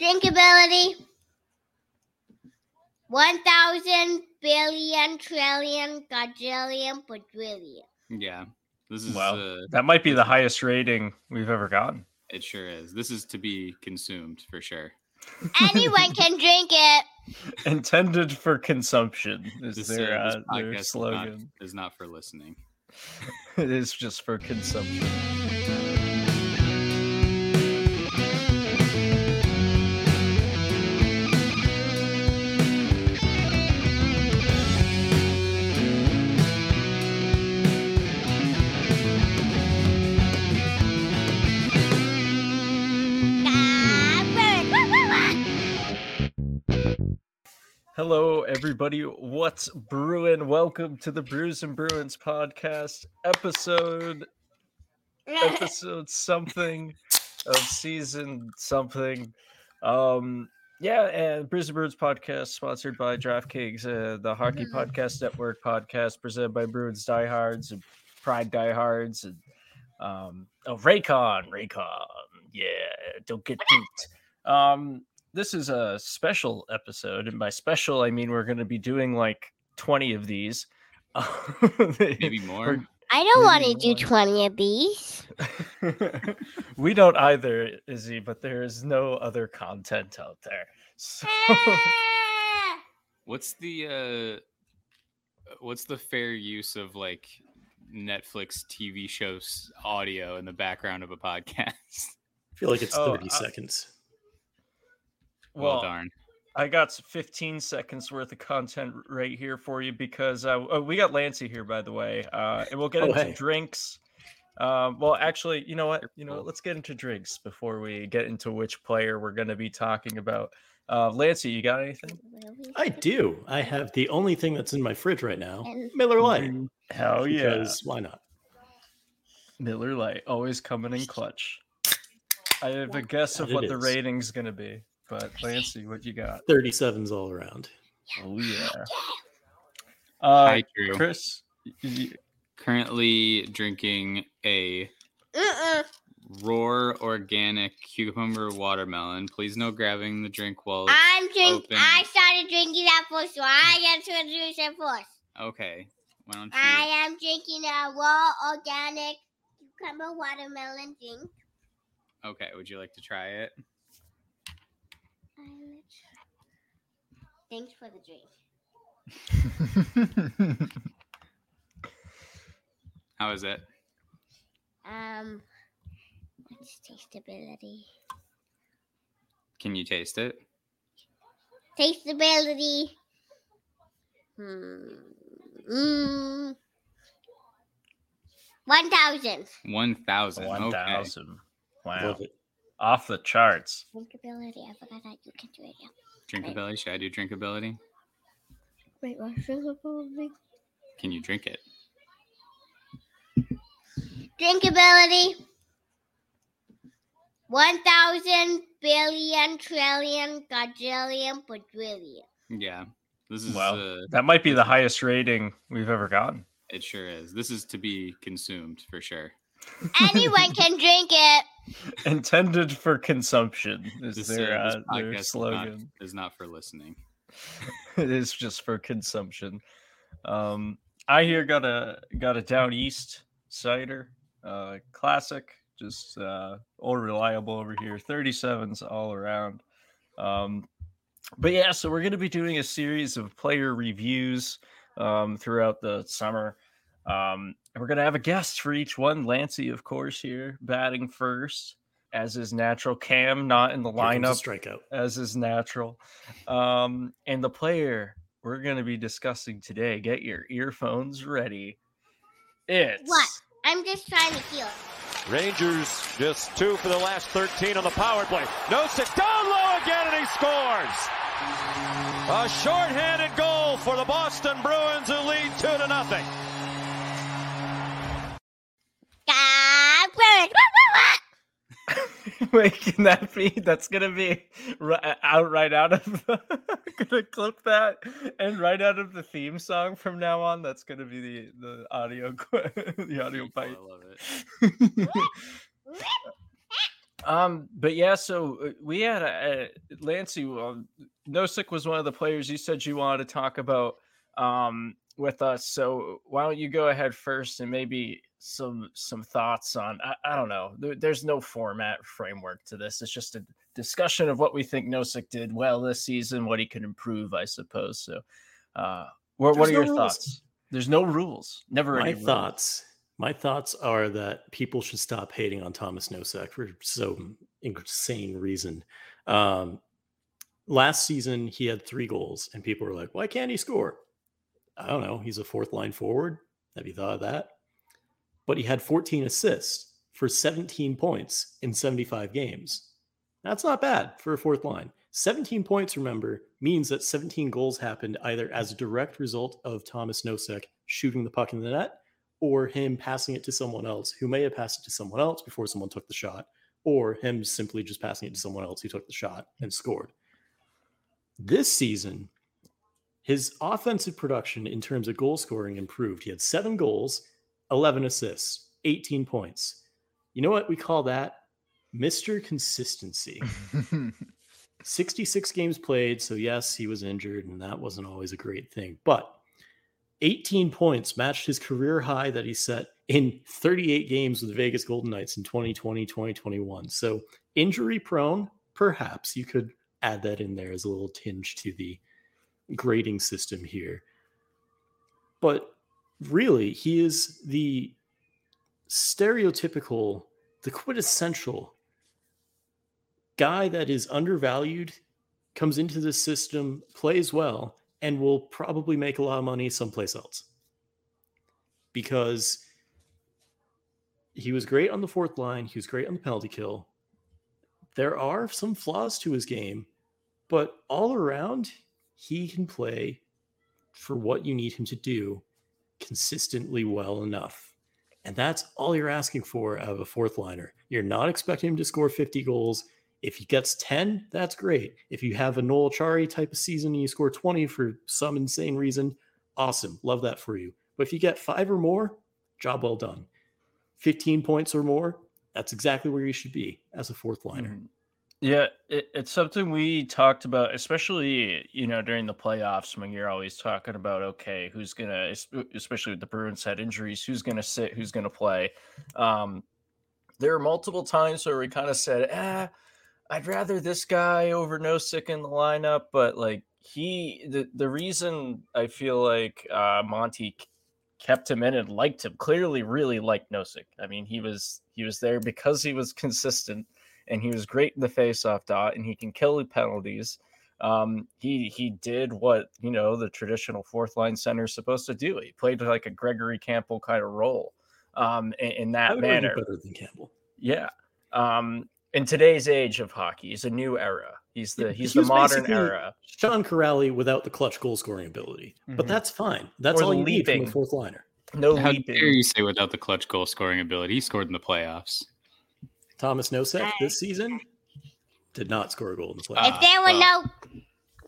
Drinkability. One thousand billion trillion quadrillion quadrillion. Yeah, this is. Wow. Uh, That might be the highest rating we've ever gotten. it sure is. This is to be consumed for sure. Anyone can drink it. Intended for consumption is This, their, uh, this uh, podcast is not, slogan. is not for listening. it is just for consumption. Hello, everybody. What's brewing? Welcome to the Brews and Bruins podcast, episode episode something of season something. Um, yeah, and Brews and Bruins podcast sponsored by DraftKings, uh, the Hockey Podcast Network podcast presented by Bruins Diehards and Pride Diehards and um, oh Raycon, Raycon, yeah, don't get duped. Um, this is a special episode, and by special I mean we're going to be doing like twenty of these. Maybe more. I don't want to do 20 of these. we don't either, Izzy, but there is no other content out there. So Ah! What's the uh what's the fair use of like Netflix TV shows audio in the background of a podcast? I feel like it's Oh, 30 uh, seconds. Well, well, darn. I got 15 seconds worth of content right here for you because uh, oh, we got Lancey here, by the way, uh, and we'll get Oh, into hey. drinks. Um, well, actually, you know what? You know, what? let's get into drinks before we get into which player we're going to be talking about. Uh, Lancey, you got anything? I do. I have the only thing that's in my fridge right now Miller Lite. Hell yeah, Because why not? Miller Lite always coming in clutch. I have a guess of what the rating's going to be, but Lancey, what you got? 37s all around. Oh yeah. Uh, Hi, Drew. Chris, y- y- Currently drinking a Mm-mm. Roar organic cucumber watermelon. Please no grabbing the drink while it's I'm drink. open. I started drinking that first, so I get to introduce it first. Okay. Why don't you I am drinking a Roar organic cucumber watermelon drink. Okay, would you like to try it? Thanks for the drink. How is it? Um, what's tasteability? Can you taste it? Tasteability. Hmm. Mm. One thousand. 1000. One Okay. thousand. Wow, Love it. Off the charts. Drinkability. I forgot that you can do it. Yeah. Drinkability. Should I do drinkability? Wait, what's drinkability? Can you drink it? Drinkability. One thousand billion trillion quadrillion quadrillion. Yeah. This is Wow. uh, That might be the highest rating we've ever gotten. it sure is. This is to be consumed for sure. Anyone can drink it. Intended for consumption is This, their, uh, uh, their podcast is not, slogan. is not for listening. it is just for consumption. Um, I here got a got a down east cider, uh, classic, just uh, all reliable over here. Thirty sevens all around. Um, but yeah, so we're going to be doing a series of player reviews um, throughout the summer. Um, we're going to have a guest for each one. Lancey, of course, here batting first, as is natural. Cam not in the Here comes a lineup strikeout. as is natural. Um, and the player we're going to be discussing today, get your earphones ready. It's What? I'm just trying to heal. Rangers just two for the last 13 on the power play. No stick down low again, and he scores. A shorthanded goal for the Boston Bruins, who lead two to nothing. Wait, can that be? That's gonna be right out right out of. The, gonna clip that and right out of the theme song from now on. That's gonna be the the audio the audio bite. I love it. Um, but yeah, so uh, we had a, a Lancey. Well, Nosek was one of the players you said you wanted to talk about um, with us. So why don't you go ahead first and maybe some some thoughts on? I, I don't know. There, there's no format framework to this. It's just a discussion of what we think Nosek did well this season, what he could improve, I suppose. So, uh, what, what are no your rules. thoughts? There's no rules. Never My any rules. thoughts. My thoughts are that people should stop hating on Thomas Nosek for some insane reason. Um, last season, he had three goals, and people were like, "Why can't he score?" I don't know. He's a fourth line forward. Have you thought of that? But he had 14 assists for 17 points in 75 games. That's not bad for a fourth line. 17 points, remember, means that 17 goals happened either as a direct result of Thomas Nosek shooting the puck in the net or him passing it to someone else who may have passed it to someone else before someone took the shot, or him simply just passing it to someone else who took the shot and scored. This season, his offensive production in terms of goal scoring improved. He had seven goals, 11 assists, 18 points. You know what we call that? Mr. Consistency. 66 games played. So, yes, he was injured, and that wasn't always a great thing. But 18 points matched his career high that he set in 38 games with the Vegas Golden Knights in 2020, 2021. So, injury prone, perhaps you could add that in there as a little tinge to the grading system here. But really, he is the stereotypical, the quintessential guy that is undervalued, comes into the system, plays well, and will probably make a lot of money someplace else. Because he was great on the fourth line, he was great on the penalty kill. There are some flaws to his game, but all around, he can play for what you need him to do consistently well enough. And that's all you're asking for out of a fourth liner. You're not expecting him to score 50 goals. If he gets 10, that's great. If you have a Noel Acciari type of season and you score 20 for some insane reason, awesome. Love that for you. But if you get five or more, job well done. 15 points or more, that's exactly where you should be as a fourth liner. Mhm. Yeah, it, it's something we talked about, especially you know during the playoffs when you're always talking about okay, who's gonna, especially with the Bruins had injuries, who's gonna sit, who's gonna play. Um, there are multiple times where we kind of said, ah, I'd rather this guy over Nosek in the lineup, but like he, the the reason I feel like uh, Monty kept him in and liked him clearly, really liked Nosek. I mean, he was he was there because he was consistent and he was great in the faceoff dot and he can kill the penalties. Um, he he did what you know the traditional fourth line center is supposed to do. He played like a Gregory Campbell kind of role um, in, in that would manner. better than Campbell. Yeah. Um, in today's age of hockey, he's a new era. He's the Yeah, he's he the modern era. Sean Kuraly without the clutch goal scoring ability. But Mhm. that's fine. That's Or all the you need from a fourth liner. No How leaping. dare you say without the clutch goal scoring ability? He scored in the playoffs. Thomas Nosek this season did not score a goal in the playoffs. If there were well.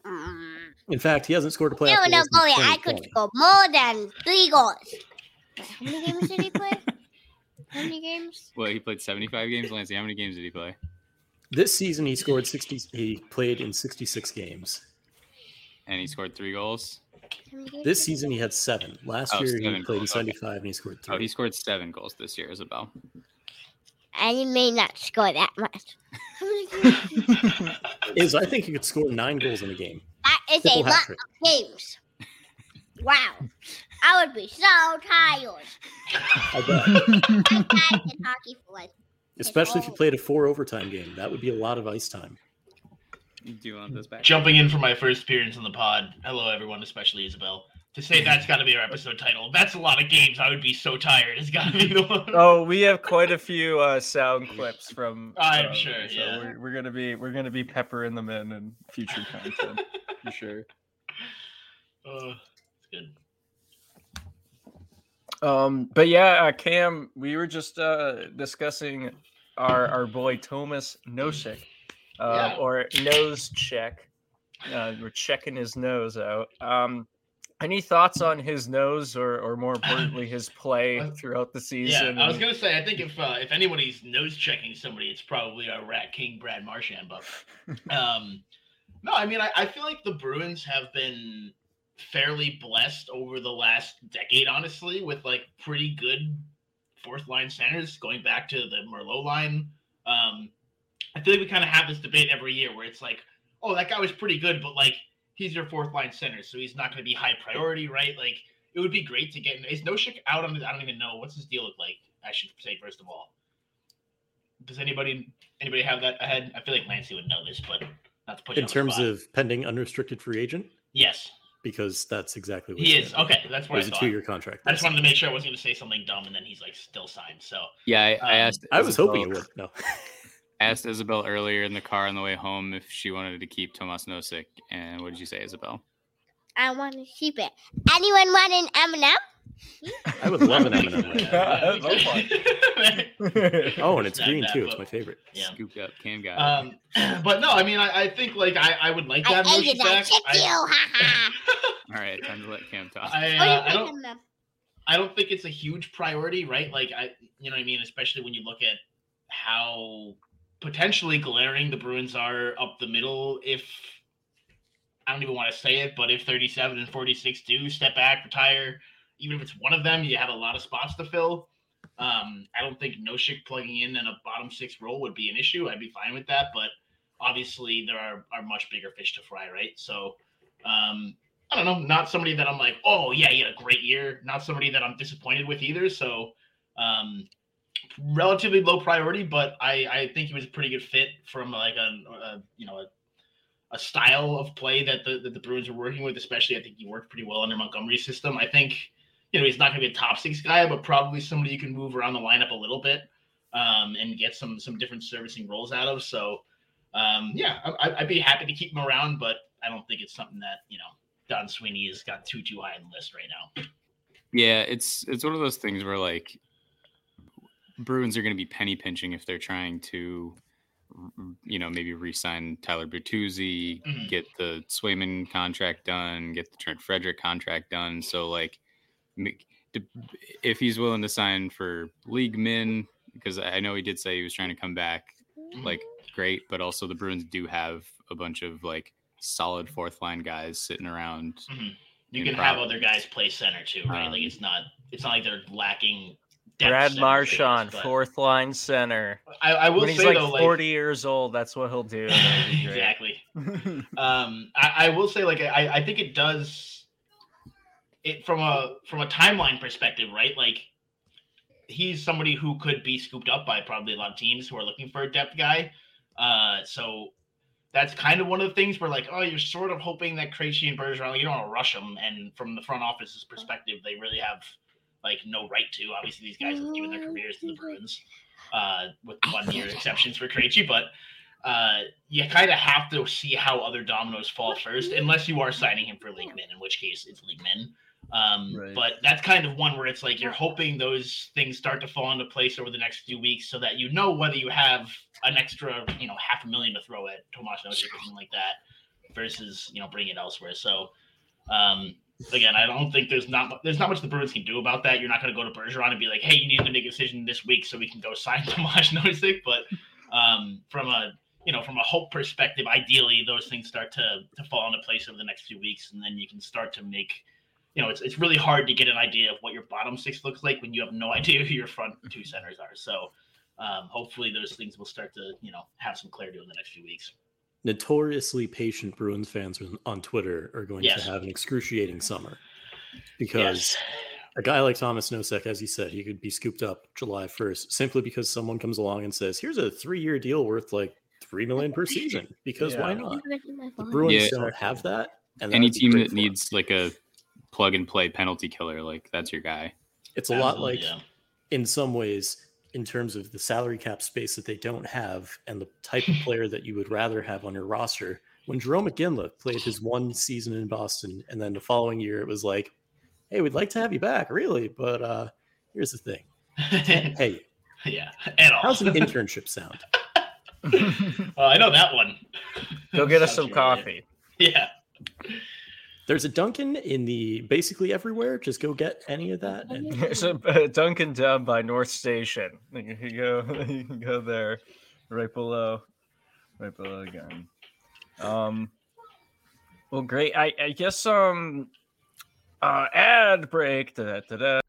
no, mm, in fact, he hasn't scored a if there playoff were no goal goalie, I could 2020. score more than three goals. How many games did he play? How many games? Well, he played 75 games. Lancey, how many games did he play? This season, he scored 60. He played in 66 games. And he scored three goals. How many games This season, he had seven. Last Oh, year, he seven played in goals, okay. 75 and he scored three. Oh, he scored seven goals this year, Isabel. And he may not score that much. How many games? Is I think he could score nine goals in a game. That is a Triple hat lot trick. of games. Wow. I would be so tired. I bet. I played in hockey for like Especially if you played a four overtime game. That would be a lot of ice time. Do you want this back? Jumping in for my first appearance on the pod. Hello, everyone, especially Isabel. To say that's got to be our episode title. That's a lot of games. I would be so tired. It's got to be the one. Oh, we have quite a few uh, sound clips from. I'm from- sure, so yeah. we're, we're gonna be we're gonna be peppering them in in future content for sure. Oh, it's good. Um, but yeah, uh, Cam, we were just uh, discussing our our boy Thomas Nosek, uh, Yeah. or nose check. Uh, we're checking his nose out. Um, Any thoughts on his nose, or, or more importantly, his play throughout the season? Yeah. I was gonna say I think if uh, if anybody's nose checking somebody, it's probably our Rat King Brad Marchand. But um, no, I mean I, I feel like the Bruins have been fairly blessed over the last decade, honestly, with like pretty good fourth line centers going back to the Merlot line. Um, I feel like we kind of have this debate every year where it's like, oh, that guy was pretty good, but like he's your fourth line center, so he's not going to be high priority, right? Like it would be great to get. Is Nosek out on? I don't even know what's his deal look like. I should say first of all. Does anybody anybody have that ahead? I feel like Lancey would know this, but not to put In terms of pending unrestricted free agent, yes, because that's exactly what he is. gonna. Okay, that's what I There's a two-year contract. I just wanted to make sure I wasn't going to say something dumb, and then he's like still signed. So Yeah, I, I Um, asked. I was hoping you Isabel- would. No. asked Isabel earlier in the car on the way home if she wanted to keep Tomas Nosek, and what did you say, Isabel? I want to keep it. Anyone want an M&M? I would love an M&M. right now. Oh, and it's Not green that, too. It's but- my favorite. Yeah. Scooped up can guy. Um, but no, I mean, I, I think like I, I would like to I have ate Noshi it. I back. chipped you. I, Ha ha. All right, time to let Cam talk. I, Oh, uh, you I pick don't M&M. I don't think it's a huge priority, right? Like I, you know, what I mean, especially when you look at how potentially glaring the Bruins are up the middle. If I don't even want to say it, but if 37 and 46 do step back, retire, even if it's one of them, you have a lot of spots to fill. Um, I don't think Nosek plugging in in a bottom six role would be an issue. I'd be fine with that, but obviously there are, are much bigger fish to fry, right? So um, I don't know, not somebody that I'm like, oh yeah, he had a great year. Not somebody that I'm disappointed with either. So um, relatively low priority, but I I think he was a pretty good fit from like a, a you know a, a style of play that the that the Bruins are working with. Especially, I think he worked pretty well under Montgomery's system. I think you know he's not going to be a top six guy, but probably somebody you can move around the lineup a little bit um, and get some some different servicing roles out of. So um, yeah, I, I'd be happy to keep him around, but I don't think it's something that you know Don Sweeney has got too too high on the list right now. Yeah, it's it's one of those things where like Bruins are going to be penny pinching if they're trying to, you know, maybe re-sign Tyler Bertuzzi, Mhm. get the Swayman contract done, get the Trent Frederic contract done. So like, if he's willing to sign for league min, because I know he did say he was trying to come back, like great, but also the Bruins do have a bunch of like solid fourth line guys sitting around. You can have other guys play center too, right? like Um, it's not it's not like they're lacking. Depth Brad center Marchand, space, fourth line center. I, I will When he's say like though, 40 years old, that's what he'll do. That'd be great. exactly. Um, I, I will say, like, I, I think it does it from a from a timeline perspective, right? Like, he's somebody who could be scooped up by probably a lot of teams who are looking for a depth guy. Uh, so that's kind of one of the things where, like, oh, you're sort of hoping that Krejci and Bergeron, like, you don't want to rush them, and from the front office's perspective, they really have like no right to. Obviously, these guys have given their careers to the Bruins, uh, with one year exceptions for Krejci, but uh, you kind of have to see how other dominoes fall first, unless you are signing him for league min, in which case it's league min. Um, Right. But that's kind of one where it's like you're hoping those things start to fall into place over the next few weeks, so that you know whether you have an extra, you know, half a million to throw at Tomas Nosek or something like that, versus you know bringing it elsewhere. So. Um, again, I don't think there's not there's not much the Bruins can do about that. You're not going to go to Bergeron and be like, "Hey, you need to make a decision this week so we can go sign Tomas Nosek." But um, from a you know from a hope perspective, ideally those things start to to fall into place over the next few weeks, and then you can start to make. You know, it's it's really hard to get an idea of what your bottom six looks like when you have no idea who your front two centers are. So, um, hopefully, those things will start to you know have some clarity over the next few weeks. Notoriously patient Bruins fans on- on Twitter are going Yes. to have an excruciating summer because Yes. a guy like Thomas Nosek, as you said, he could be scooped up July 1st simply because someone comes along and says, "Here's a three-year deal worth like three million per season." Because why not? The. Bruins Yeah. don't have that. And Any team that for 'em. needs like a plug and play penalty killer, like that's your guy. it's a lot like yeah. in some ways in terms of the salary cap space that they don't have and the type of player that you would rather have on your roster. When Jarome Iginla played his one season in Boston, and then the following year it was like, "Hey, we'd like to have you back, really, but uh, here's the thing. Hey, yeah, at all. how's an internship sound? Uh, I know that one. Go get us some familiar. coffee. Yeah. There's a Dunkin' in the basically everywhere. Just go get any of that. And There's a Dunkin' down by North Station. You can go, you can go there, right below, right below again. Um, well, great. I, I guess um, uh, ad break. Da, da, da.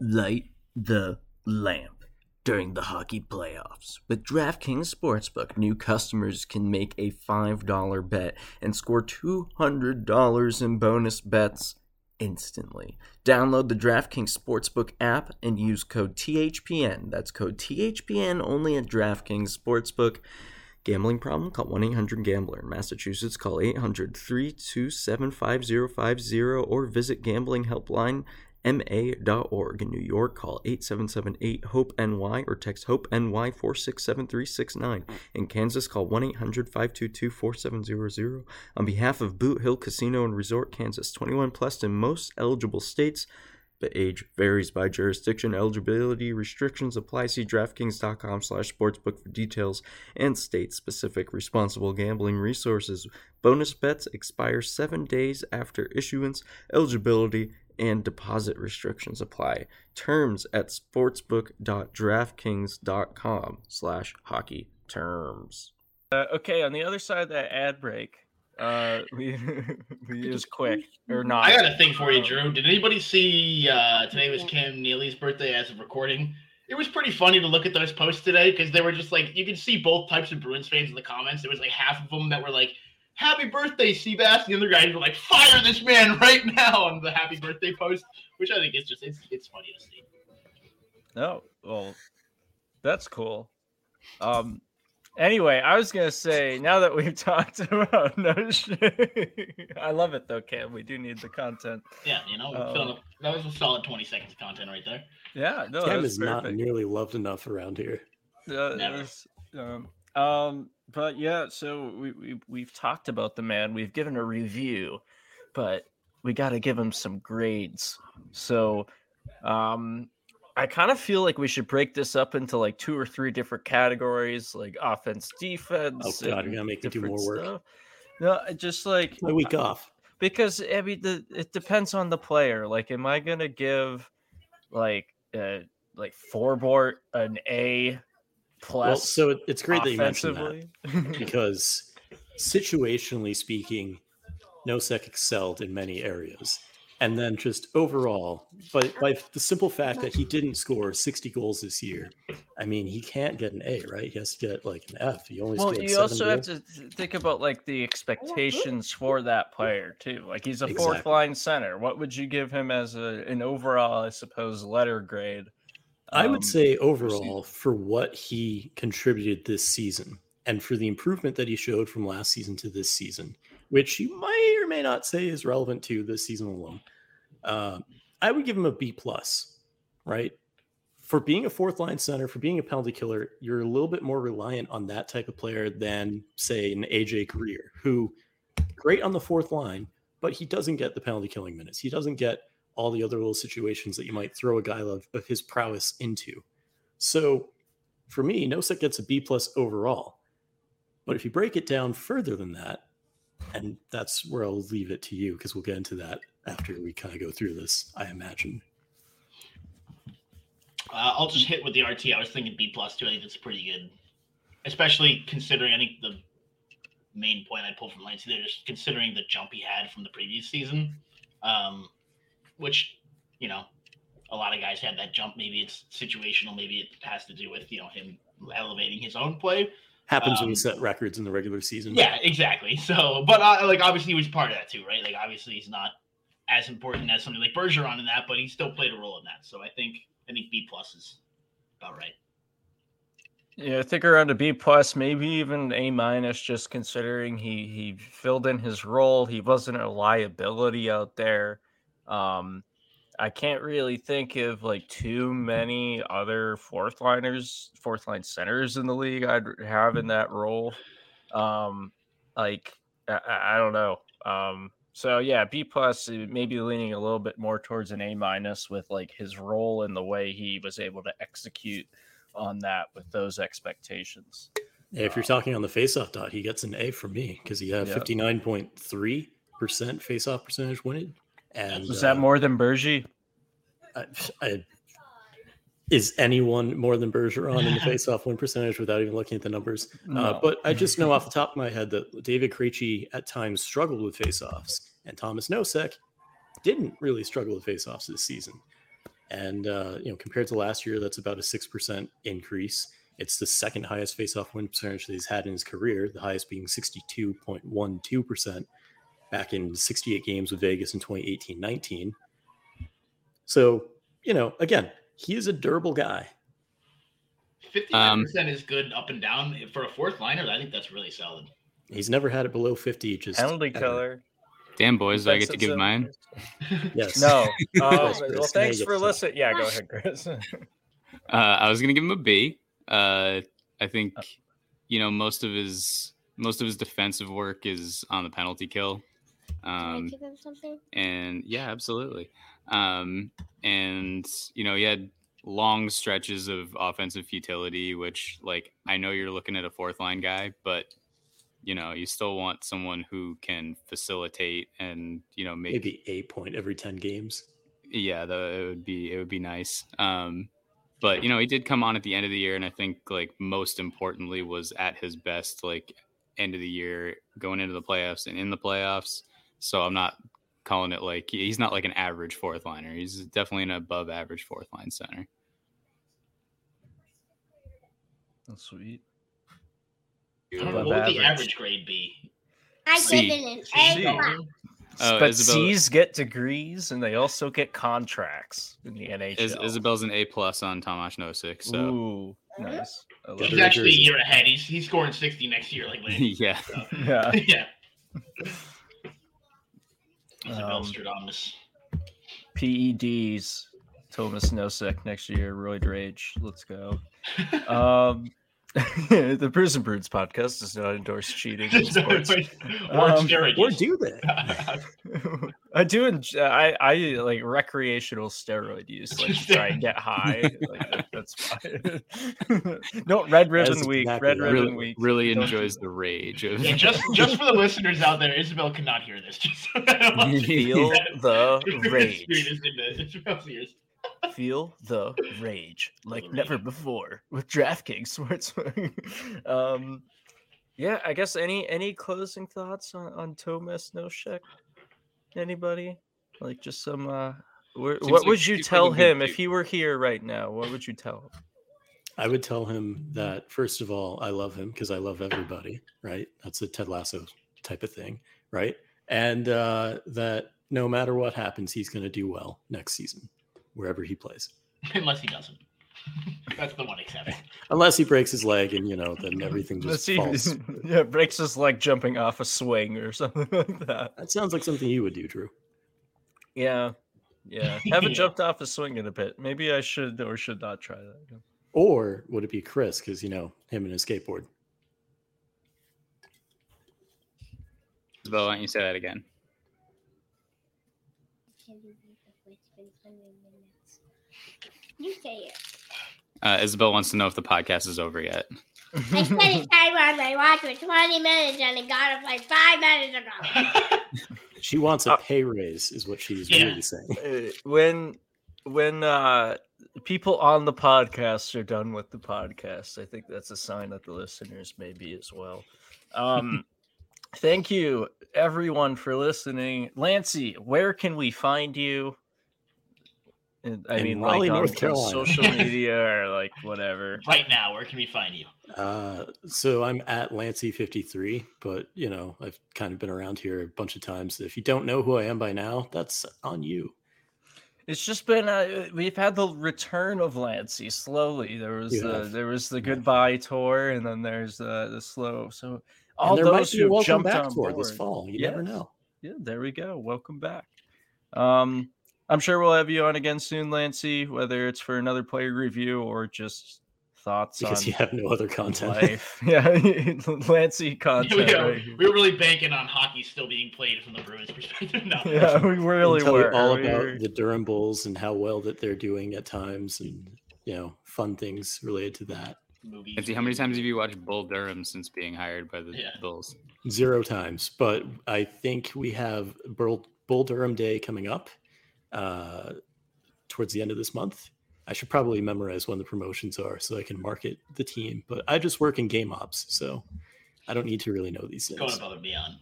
Light the lamp during the hockey playoffs. With DraftKings Sportsbook, new customers can make a $5 bet and score $200 in bonus bets instantly. Download the DraftKings Sportsbook app and use code THPN. That's code THPN only at DraftKings Sportsbook. Gambling problem? Call 1 800 Gambler. In Massachusetts, call 800 327 5050 or visit gamblinghelpline.com ma.org. In New York, call 877-8-HOPE-NY or text HOPE-NY 467-3669. In Kansas, call 1-800-522-4700. On behalf of Boot Hill Casino and Resort, Kansas, 21 plus in most eligible states, but age varies by jurisdiction. Eligibility restrictions apply. See DraftKings.com slash sportsbook for details and state-specific responsible gambling resources. Bonus bets expire seven days after issuance. Eligibility and deposit restrictions apply. Terms at sportsbook.draftkings.com slash hockey terms. Uh, okay, on the other side of that ad break, uh, we we use quick or not. I got a thing for you, Um, Drew. Did anybody see uh, today was Cam Neely's birthday as of recording? It was pretty funny to look at those posts today because they were just like you could see both types of Bruins fans in the comments. There was like half of them that were like, "Happy birthday, Seabass!" The other guys were like, "Fire this man right now!" on the happy birthday post, which I think is just it's it's funny to see. No, well, that's cool. Um, anyway, I was gonna say now that we've talked about no shit, I love it though, Cam. We do need the content. Yeah, you know, filling up- that was a solid twenty seconds of content right there. Yeah, no, Cam that's is not nearly loved enough around here. Uh, Never. that's, um, um, but yeah, so we, we we've talked about the man. We've given a review, but we got to give him some grades. So, um, I kind of feel like we should break this up into like two or three different categories, like offense, defense. Oh, God, you're gonna make me do more work. stuff. No, just like My week off. because I mean, the, it depends on the player. Like, am I gonna give like uh like Forbort an A plus? Well, so it's great that you mentioned that because situationally speaking, Nosek excelled in many areas. And then just overall, but by the simple fact that he didn't score 60 goals this year, I mean, he can't get an A, right? He has to get like an F. He only well, you also have to think about like the expectations for that player too. Like he's a fourth Exactly. line center. What would you give him as a, an overall, I suppose, letter grade? I would Um, say overall, for what he contributed this season and for the improvement that he showed from last season to this season, which you might or may not say is relevant to this season alone, uh, I would give him a B plus, right? For being a fourth line center, for being a penalty killer, you're a little bit more reliant on that type of player than, say, an AJ Greer, who great on the fourth line, but he doesn't get the penalty killing minutes. He doesn't get all the other little situations that you might throw a guy of, of his prowess into. So for me, Nosek gets a B plus overall. But if you break it down further than that, and that's where I'll leave it to you because we'll get into that after we kind of go through this, I imagine. Uh, I'll just hit with the RT. I was thinking B plus too. I think that's pretty good, especially considering I think the main point I pulled from Lance there is considering the jump he had from the previous season, um, which you know a lot of guys had that jump. Maybe it's situational. Maybe it has to do with you know him elevating his own play. Happens when Um, you set records in the regular season. Yeah, exactly. So, but uh, like obviously he was part of that too, right? Like obviously he's not as important as somebody like Bergeron in that, but he still played a role in that. So I think I think B plus is about right. Yeah, I think around a B plus, maybe even A minus, just considering he he filled in his role. He wasn't a liability out there. Um, I can't really think of like too many other fourth liners, fourth line centers in the league I'd have in that role. Um, like I, I don't know. Um, so yeah, B plus, uh, maybe leaning a little bit more towards an A minus with like his role and the way he was able to execute on that with those expectations. If you're talking on the faceoff dot, he gets an A from me because he had Yeah. 59.3 percent face-off percentage winning. And Was that uh, more than Bergie? I, I, is anyone more than Bergeron in the face-off win percentage without even looking at the numbers? Uh, but I just know off the top of my head that David Krejci at times struggled with face-offs, and Thomas Nosek didn't really struggle with face-offs this season. And uh, you know, compared to last year, that's about a six percent increase. It's the second highest face-off win percentage that he's had in his career. The highest being sixty-two point one two percent back in sixty-eight games with Vegas in 2018-19. So you know, again, he is a durable guy. Fifty-nine Um, percent is good up and down for a fourth liner. I think that's really solid. He's never had it below 50. Just Penalty ever. killer. Damn boys, I get to give zone. mine? Yes. No. Yes, well, thanks for listening. Yeah, go ahead, Chris. Uh, I was gonna give him a B. Uh, I think you know most of his most of his defensive work is on the penalty kill. Can I Um, give him something? and yeah, absolutely. Um, and you know, he had long stretches of offensive futility, which like I know you're looking at a fourth line guy, but you know, you still want someone who can facilitate and you know make Maybe a point every 10 games. yeah, the, it would be it would be nice. Um, but you know, he did come on at the end of the year, and I think like most importantly was at his best, like end of the year, going into the playoffs and in the playoffs. So I'm not calling it like he's not like an average fourth liner. He's definitely an above average fourth line center. That's sweet. I don't know, Above what would the average. average grade be? I C. give it an C. A plus. Oh, but Isabel- C's get degrees and they also get contracts in the NHL. Is, Isabel's an A plus on Tomas Nosek, so Ooh, uh-huh. nice. I love Get He's her it. actually a year ahead. He's he's scoring sixty next year, like Landry. yeah. So, Yeah. yeah. Isabel Um, PEDs. Thomas Nosek next year. Roid Rage. Let's go. Um, the Prison and Brutes podcast does not endorse cheating in sports. or Um, steroid Or do they? I do. Enjoy, I I like recreational steroid use, like try and get high. Like that, that's fine. no red ribbon That's week. exactly Red right. ribbon Really, week. really Don't enjoys the rage of Yeah, just just for the listeners out there, Isabel cannot hear this. Just so Feel the rage. Is into Isabel's ears. Feel the rage like never before with DraftKings Sportsbook. um, yeah, I guess any any closing thoughts on, on Thomas Nosek? Anybody? Like just some. uh wh- Seems What like- would you seems like tell him if he were here right now? What would you tell him? I would tell him that, first of all, I love him because I love everybody, right? That's a Ted Lasso type of thing, right? And uh, that no matter what happens, he's going to do well next season, wherever he plays. Unless he doesn't. That's the one exception. Unless he breaks his leg and, you know, then everything just see. falls. yeah, breaks his leg jumping off a swing or something like that. That sounds like something you would do, Drew. Yeah. Yeah. Haven't Yeah. jumped off a swing in a bit. Maybe I should or should not try that. Or would it be Chris? Because, you know, him and his skateboard. Isabel, why don't you say that again? You say it. Uh, Isabel wants to know if the podcast is over yet. I set a timer on my watch for 20 minutes and it got up like five minutes ago. She wants a Uh, pay raise, is what she's Yeah. really saying. Uh, when when uh people on the podcast are done with the podcast i think that's a sign that the listeners may be as well um thank you everyone for listening lancey where can we find you And- i In mean Raleigh, like North on Carolina. social media or like whatever right now, where can we find you? Uh, so I'm at Lancey53, but you know, I've kind of been around here a bunch of times. If you don't know who I am by now, that's on you. It's just been uh, we've had the return of Lancey slowly. There was We the there was the have. goodbye tour, and then there's the the slow. So all there those might be a who jumped back on tour board, this fall. You never know. Yeah, there we go. Welcome back. Um, I'm sure we'll have you on again soon, Lancey. Whether it's for another player review or just thoughts Because on you have no other content. life. yeah, Lancey content. we, right were, we were really banking on hockey still being played from the Bruins' perspective. No. Yeah, we I'll really tell were. you all We about were- the Durham Bulls and how well that they're doing at times, and you know, fun things related to that. movies. And see, how many times have you watched Bull Durham since being hired by the Yeah. Bulls? Zero times, but I think we have Bull, Bull Durham Day coming up uh, towards the end of this month. I should probably memorize when the promotions are so I can market the team. But I just work in game ops, so I don't need to really know these going things. above and beyond?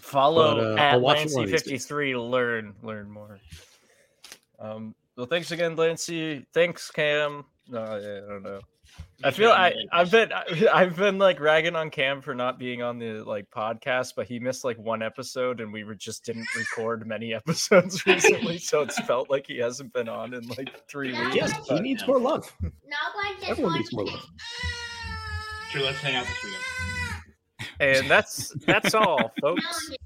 Follow But, uh, at I'll watch it one of these days. Lancey53 to learn learn more. Um, well, thanks again, Lancey. Thanks, Cam. No, yeah, I don't know. I feel I I've been I've been like ragging on Cam for not being on the like podcast, but he missed like one episode, and we were just didn't record many episodes recently, so it's felt like he hasn't been on in like three weeks. Yes, he but- needs more love. Now I just Everyone want needs more love. Sure, let's hang out this weekend. And that's that's all, folks. Now